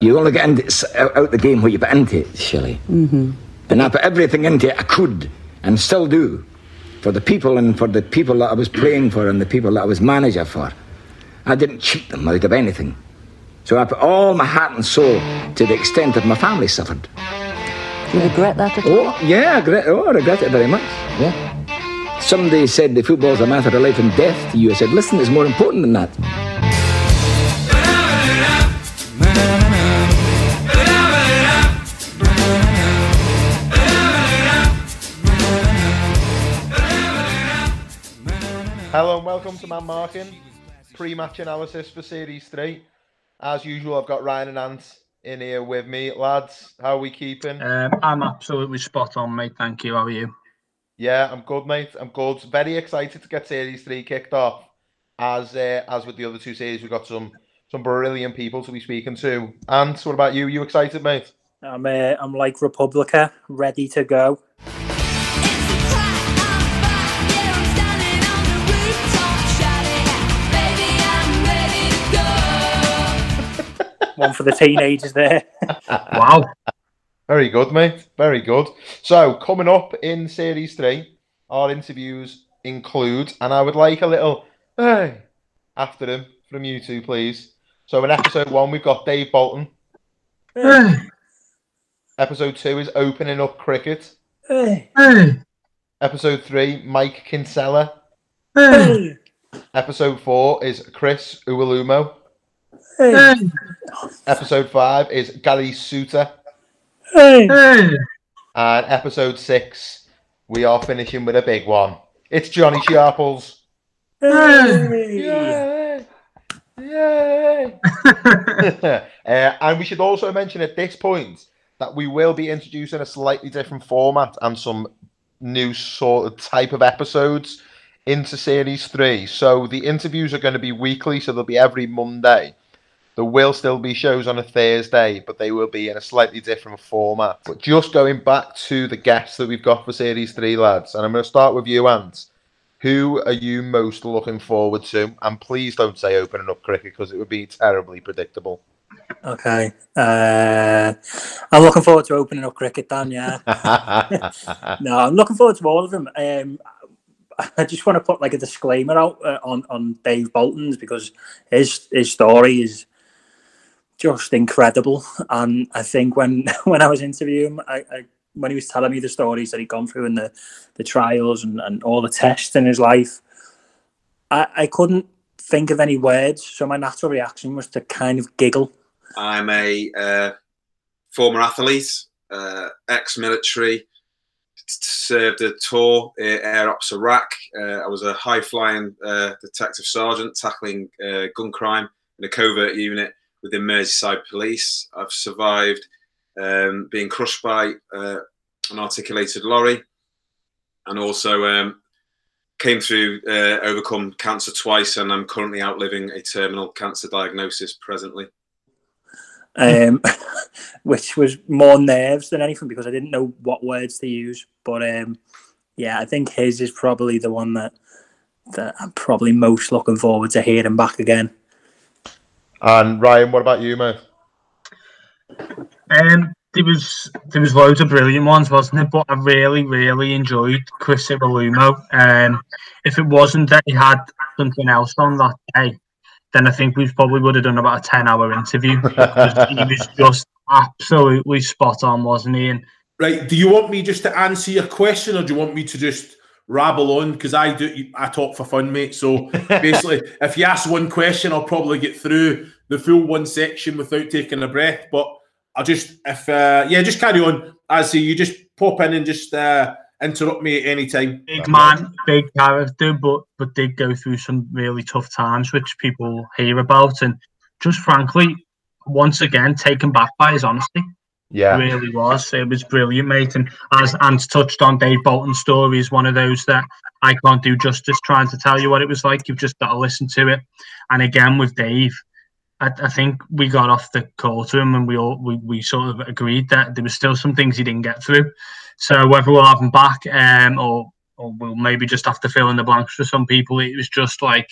You only get into, out, the game what you put into it, Shelley. Mm-hmm. And I put everything into it I could and still do for the people and for the people that I was playing for and the people that I was manager for. I didn't cheat them out of anything. So I put all my heart and soul to the extent that my family suffered. Do you regret that at all? Oh, yeah, I regret, oh, I regret it very much. Yeah. Somebody said the football's a matter of life and death to you. I said, listen, it's more important than that. Welcome to Man Marking, pre-match analysis for Series 3. As usual, I've got Ryan and Ant in here with me. Lads, how are we keeping? Um, I'm absolutely spot on, mate. Thank you. How are you? Yeah, I'm good, mate. I'm good. Very excited to get Series 3 kicked off. As uh, as with the other two series, we've got some some brilliant people to be speaking to. Ant, what about you? You excited, mate? I'm uh, I'm like Republica, ready to go. One for the teenagers there. Wow. Very good, mate. Very good. So, coming up in Series 3, our interviews include, and I would like a little hey after them from you two, please. So, in episode one, we've got Dave Bolton. Hey. Episode two is opening up cricket. Hey, Episode three, Mike Kinsella. hey, Episode four is Chris Iwelumo. Hey, Episode five is Gary Suter. hey. And episode six, we are finishing with a big one. It's Johnny Sharples. hey. Yay! Yay! uh, and we should also mention at this point that we will be introducing a slightly different format and some new sort of type of episodes into series three. So the interviews are going to be weekly, so they'll be every Monday. There will still be shows on a Thursday, but they will be in a slightly different format. But just going back to the guests that we've got for series three, lads, and I'm going to start with you, Ant. Who are you most looking forward to? And please don't say opening up cricket because it would be terribly predictable. Okay. Uh, I'm looking forward to opening up cricket, Dan. Yeah. no, I'm looking forward to all of them. Um, I just want to put like a disclaimer out uh, on on Dave Bolton's because his his story is just incredible, and I think when when I was interviewing him, I, I when he was telling me the stories that he'd gone through and the the trials and, and all the tests in his life, I, I couldn't think of any words, so my natural reaction was to kind of giggle. I'm a uh, former athlete, uh, ex-military, served a tour uh, Air Ops Iraq. Uh, I was a high-flying uh, detective sergeant tackling uh, gun crime in a covert unit within Merseyside Police. I've survived um, being crushed by uh, an articulated lorry, and also um, came through uh, overcome cancer twice, and I'm currently outliving a terminal cancer diagnosis presently. um, which was more nerves than anything because I didn't know what words to use. But um, yeah, I think his is probably the one that that I'm probably most looking forward to hearing back again. And Ryan, what about you, mate? Um, there was there was loads of brilliant ones, wasn't it? But I really, really enjoyed Chris Iwelumo. Um, if it wasn't that he had something else on that day, then I think we probably would have done about a ten-hour interview. he was just absolutely spot on, wasn't he? And Right. Do you want me just to answer your question, or do you want me to just rabble on? Because I do. I talk for fun, mate. So basically, if you ask one question, I'll probably get through the full one section without taking a breath. But I'll just, if uh, yeah, just carry on. As you just pop in and just uh, interrupt me at any time. big man, big character, but but did go through some really tough times, which people hear about, and just frankly, once again taken back by his honesty. Yeah. It really was. It was brilliant, mate. And as Ant touched on, Dave Bolton's story is one of those that I can't do justice trying to tell you what it was like. You've just got to listen to it. And again, with Dave, I, I think we got off the call to him and we all we, we sort of agreed that there was still some things he didn't get through. So whether we'll have him back um, or or we'll maybe just have to fill in the blanks for some people, it was just like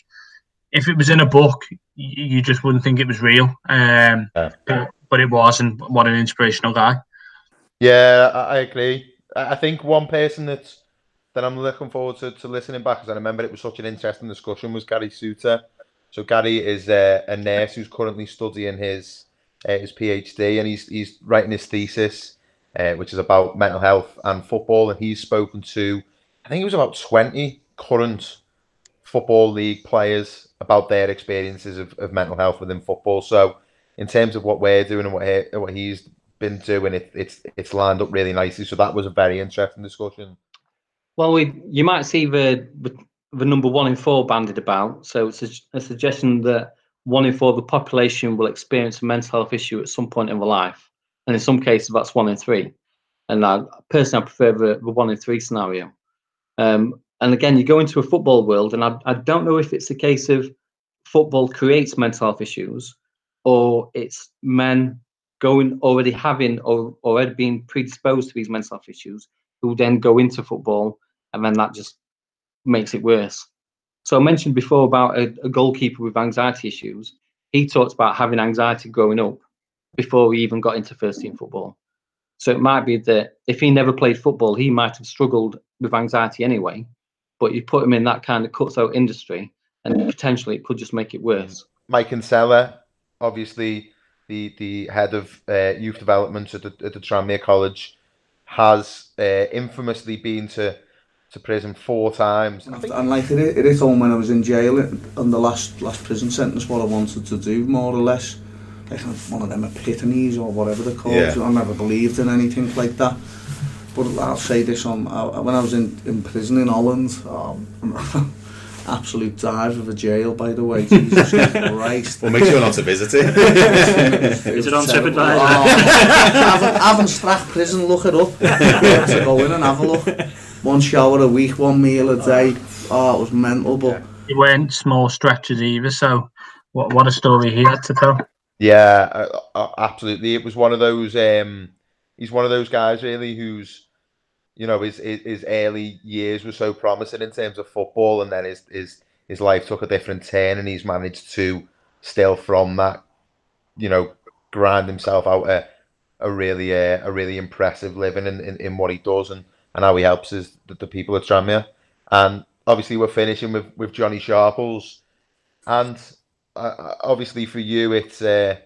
if it was in a book, you, you just wouldn't think it was real. Um, Yeah. but but it was, and what an inspirational guy. Yeah, I, agree. I I think one person that's that I'm looking forward to, to listening back because I remember it was such an interesting discussion was Gary Suter. So Gary is uh, a nurse who's currently studying his uh, his PhD and he's he's writing his thesis, uh, which is about mental health and football. And he's spoken to, I think it was about twenty current football league players about their experiences of, of mental health within football. So in terms of what we're doing and what he, what he's been doing, it, it's it's lined up really nicely. So that was a very interesting discussion. Well, we you might see the the number one in four banded about. So it's a, a suggestion that one in four of the population will experience a mental health issue at some point in their life, and in some cases that's one in three. And I personally I prefer the, the one in three scenario. Um, and again, you go into a football world, and I, I don't know if it's a case of football creates mental health issues, or it's men going already having or already being predisposed to these mental health issues who then go into football and then that just makes it worse. So I mentioned before about a, a, goalkeeper with anxiety issues. He talked about having anxiety growing up before he even got into first team football. So it might be that if he never played football, he might have struggled with anxiety anyway. But you put him in that kind of cutthroat industry, and potentially it could just make it worse. Mike Kinsella, obviously the the head of uh, youth development at the, at the Tranmere College, has uh, infamously been to to prison four times. And, and like it, it hit home when I was in jail on the last last prison sentence what I wanted to do more or less like one of them epiphanies or whatever they're called yeah. I never believed in anything like that but I'll say this on I, when I was in, in prison in Holland um, absolute dive of a jail by the way Jesus Christ well make sure not to visit it is it on TripAdvisor oh, Avonstracht prison look it up to go in and have a look one shower a week, one meal a day. Oh, it was mental. But it weren't small stretches either. So, what what a story he had to tell. Yeah, uh, uh, absolutely. It was one of those. Um, he's one of those guys really who's, you know, his his early years were so promising in terms of football, and then his his his life took a different turn, and he's managed to still from that, you know, grind himself out a a really uh, a really impressive living in, in, in what he does, and and how he helps is the, the people at Tranmere. And obviously, we're finishing with, with Johnny Sharples. And uh, obviously, for you, it's uh,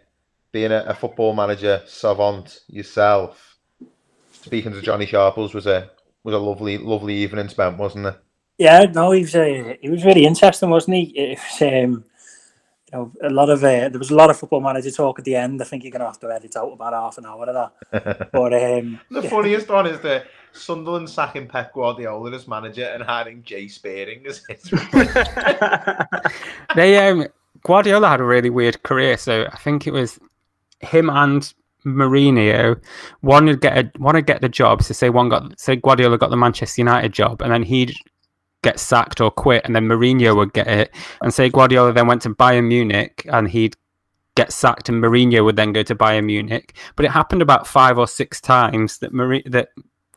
being a, a, football manager savant yourself. Speaking to Johnny Sharples was a was a lovely lovely evening spent, wasn't it? Yeah, no, he was uh, he was really interesting, wasn't he? It was, um, you know, a lot of uh, there was a lot of football manager talk at the end. I think you're gonna have to edit out about half an hour of that. but um, the funniest one is the Sunderland sacking Pep Guardiola as manager and hiring Jay Spearing as his. they um Guardiola had a really weird career, so I think it was him and Mourinho. One would get a one would get the job. So say one got say Guardiola got the Manchester United job, and then he'd get sacked or quit, and then Mourinho would get it. And say Guardiola then went to Bayern Munich, and he'd get sacked, and Mourinho would then go to Bayern Munich. But it happened about five or six times that Mar- that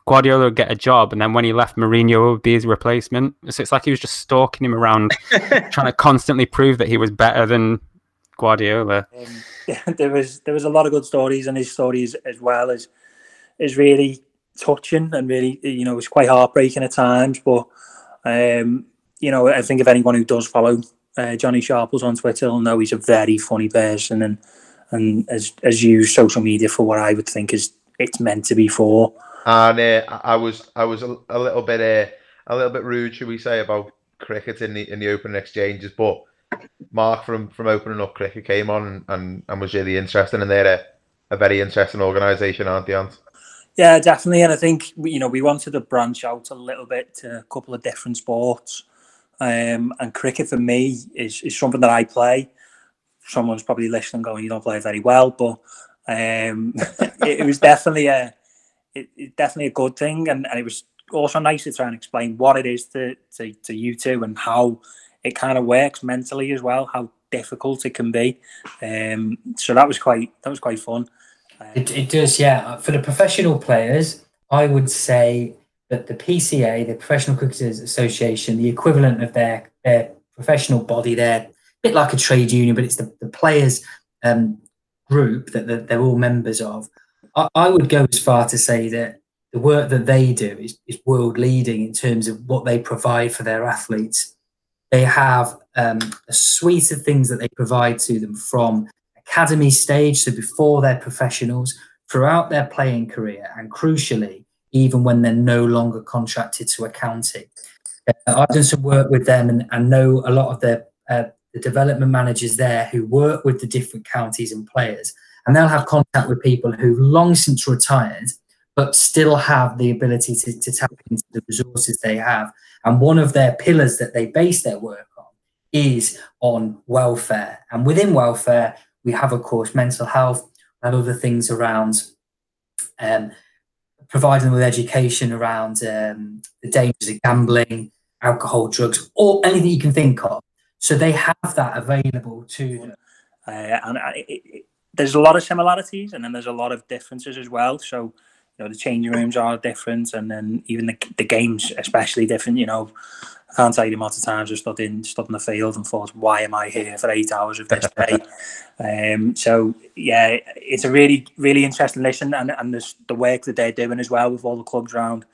Guardiola would get a job, and then when he left, Mourinho would be his replacement. So it's like he was just stalking him around, trying to constantly prove that he was better than Guardiola. Um, there was there was a lot of good stories, and his stories as well is is really touching and really you know it's quite heartbreaking at times. But um, you know, I think if anyone who does follow uh, Johnny Sharples on Twitter will know he's a very funny person and and as as used social media for what I would think is it's meant to be for and uh, I was I was a, a little bit uh, a little bit rude, should we say, about cricket in the in the opening exchanges. But Mark from from opening up cricket came on and, and, was really interesting, and they're a, a very interesting organisation, aren't they, Ant? Yeah, definitely. And I think you know we wanted to branch out a little bit to a couple of different sports. Um, and cricket for me is, is something that I play. Someone's probably listening, going, "You don't play very well," but um, it, it was definitely a it, it's definitely a good thing, and, and it was also nice to try and explain what it is to, to, to you two and how it kind of works mentally as well, how difficult it can be. Um, so that was quite that was quite fun. Um, it, it does, yeah. For the professional players, I would say that the PCA, the Professional Cricketers Association, the equivalent of their their professional body, they're a bit like a trade union, but it's the, the players' um, group that, that they're all members of. I, I would go as far to say that the work that they do is, is world leading in terms of what they provide for their athletes. They have um, a suite of things that they provide to them from academy stage, so before they're professionals, throughout their playing career, and crucially, even when they're no longer contracted to a county. Uh, I've done some work with them and, and know a lot of the, uh, the development managers there who work with the different counties and players, and they'll have contact with people who've long since retired but still have the ability to, to tap into the resources they have. And one of their pillars that they base their work on is on welfare. And within welfare, we have, of course, mental health and other things around um, providing them with education around um, the dangers of gambling, alcohol, drugs, or anything you can think of. So they have that available to them. Uh, and it, it, there's a lot of similarities, and then there's a lot of differences as well. So, you know, the changing rooms are different, and then even the, the games, especially different. You know, I can't tell you the amount of times I stood in stood in the field and thought, "Why am I here for eight hours of this day?" um, so yeah, it's a really really interesting listen, and and this, the work that they're doing as well with all the clubs around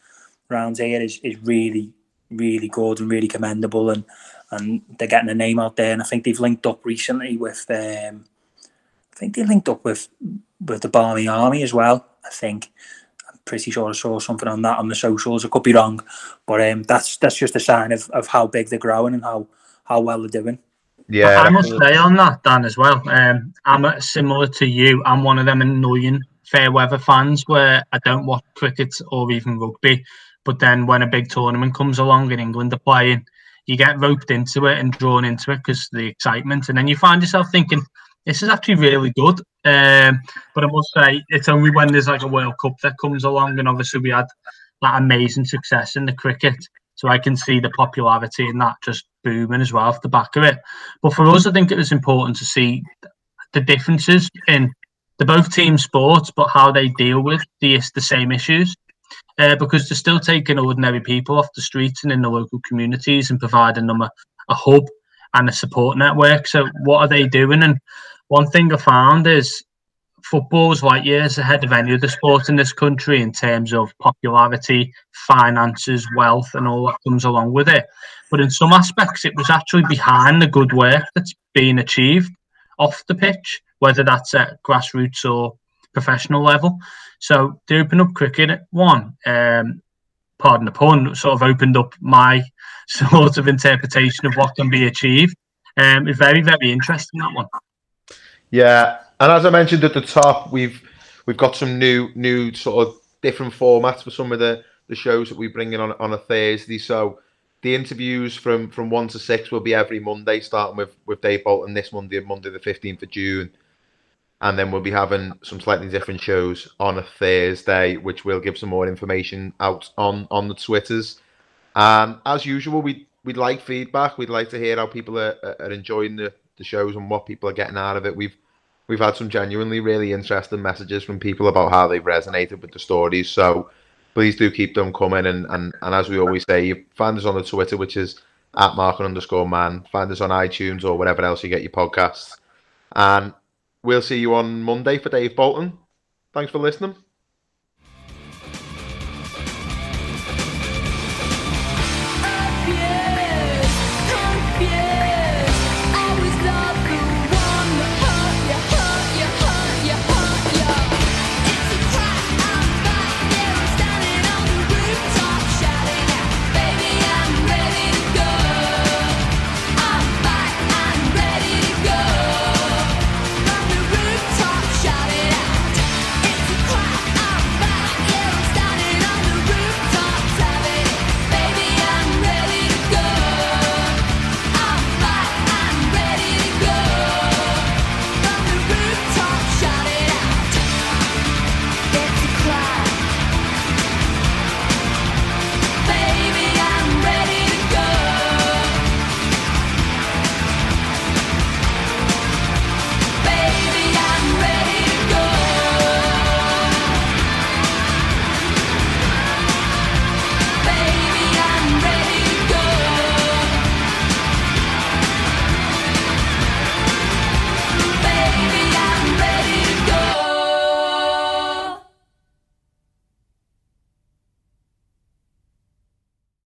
around here is is really really good and really commendable, and and they're getting a name out there. And I think they've linked up recently with, um, I think they linked up with with the Barmy Army as well. I think pretty sure I saw something on that on the socials. I could be wrong, but um, that's that's just a sign of, of how big they're growing and how how well they're doing. Yeah, I must say on that, Dan, as well. Um, I'm uh, similar to you. I'm one of them annoying fair weather fans where I don't watch cricket or even rugby, but then when a big tournament comes along in England are playing, you get roped into it and drawn into it because the excitement, and then you find yourself thinking, this is actually really good. Um, but I must say, it's only when there's like a World Cup that comes along, and obviously we had that amazing success in the cricket. So I can see the popularity in that just booming as well off the back of it. But for us, I think it was important to see the differences in the both team sports, but how they deal with the the same issues. Uh, because they're still taking ordinary people off the streets and in the local communities and providing them a, a hub and a support network. So what are they doing? And one thing I found is football's like years ahead of any other sport in this country in terms of popularity, finances, wealth, and all that comes along with it. But in some aspects, it was actually behind the good work that's being achieved off the pitch, whether that's at grassroots or professional level. So to open up cricket, one, um, pardon the pun, sort of opened up my sort of interpretation of what can be achieved. Um, it's very, very interesting that one. Yeah, and as I mentioned at the top, we've we've got some new new sort of different formats for some of the the shows that we bring in on on a Thursday. So the interviews from from one to six will be every Monday, starting with with Dave Bolton this Monday, Monday the fifteenth of June, and then we'll be having some slightly different shows on a Thursday, which we'll give some more information out on on the Twitters. And as usual, we we'd like feedback. We'd like to hear how people are, are enjoying the the shows and what people are getting out of it. We've we've had some genuinely really interesting messages from people about how they've resonated with the stories. So please do keep them coming. And and, and as we always say, you find us on the Twitter, which is at Mark underscore man. Find us on iTunes or whatever else you get your podcasts. And we'll see you on Monday for Dave Bolton. Thanks for listening.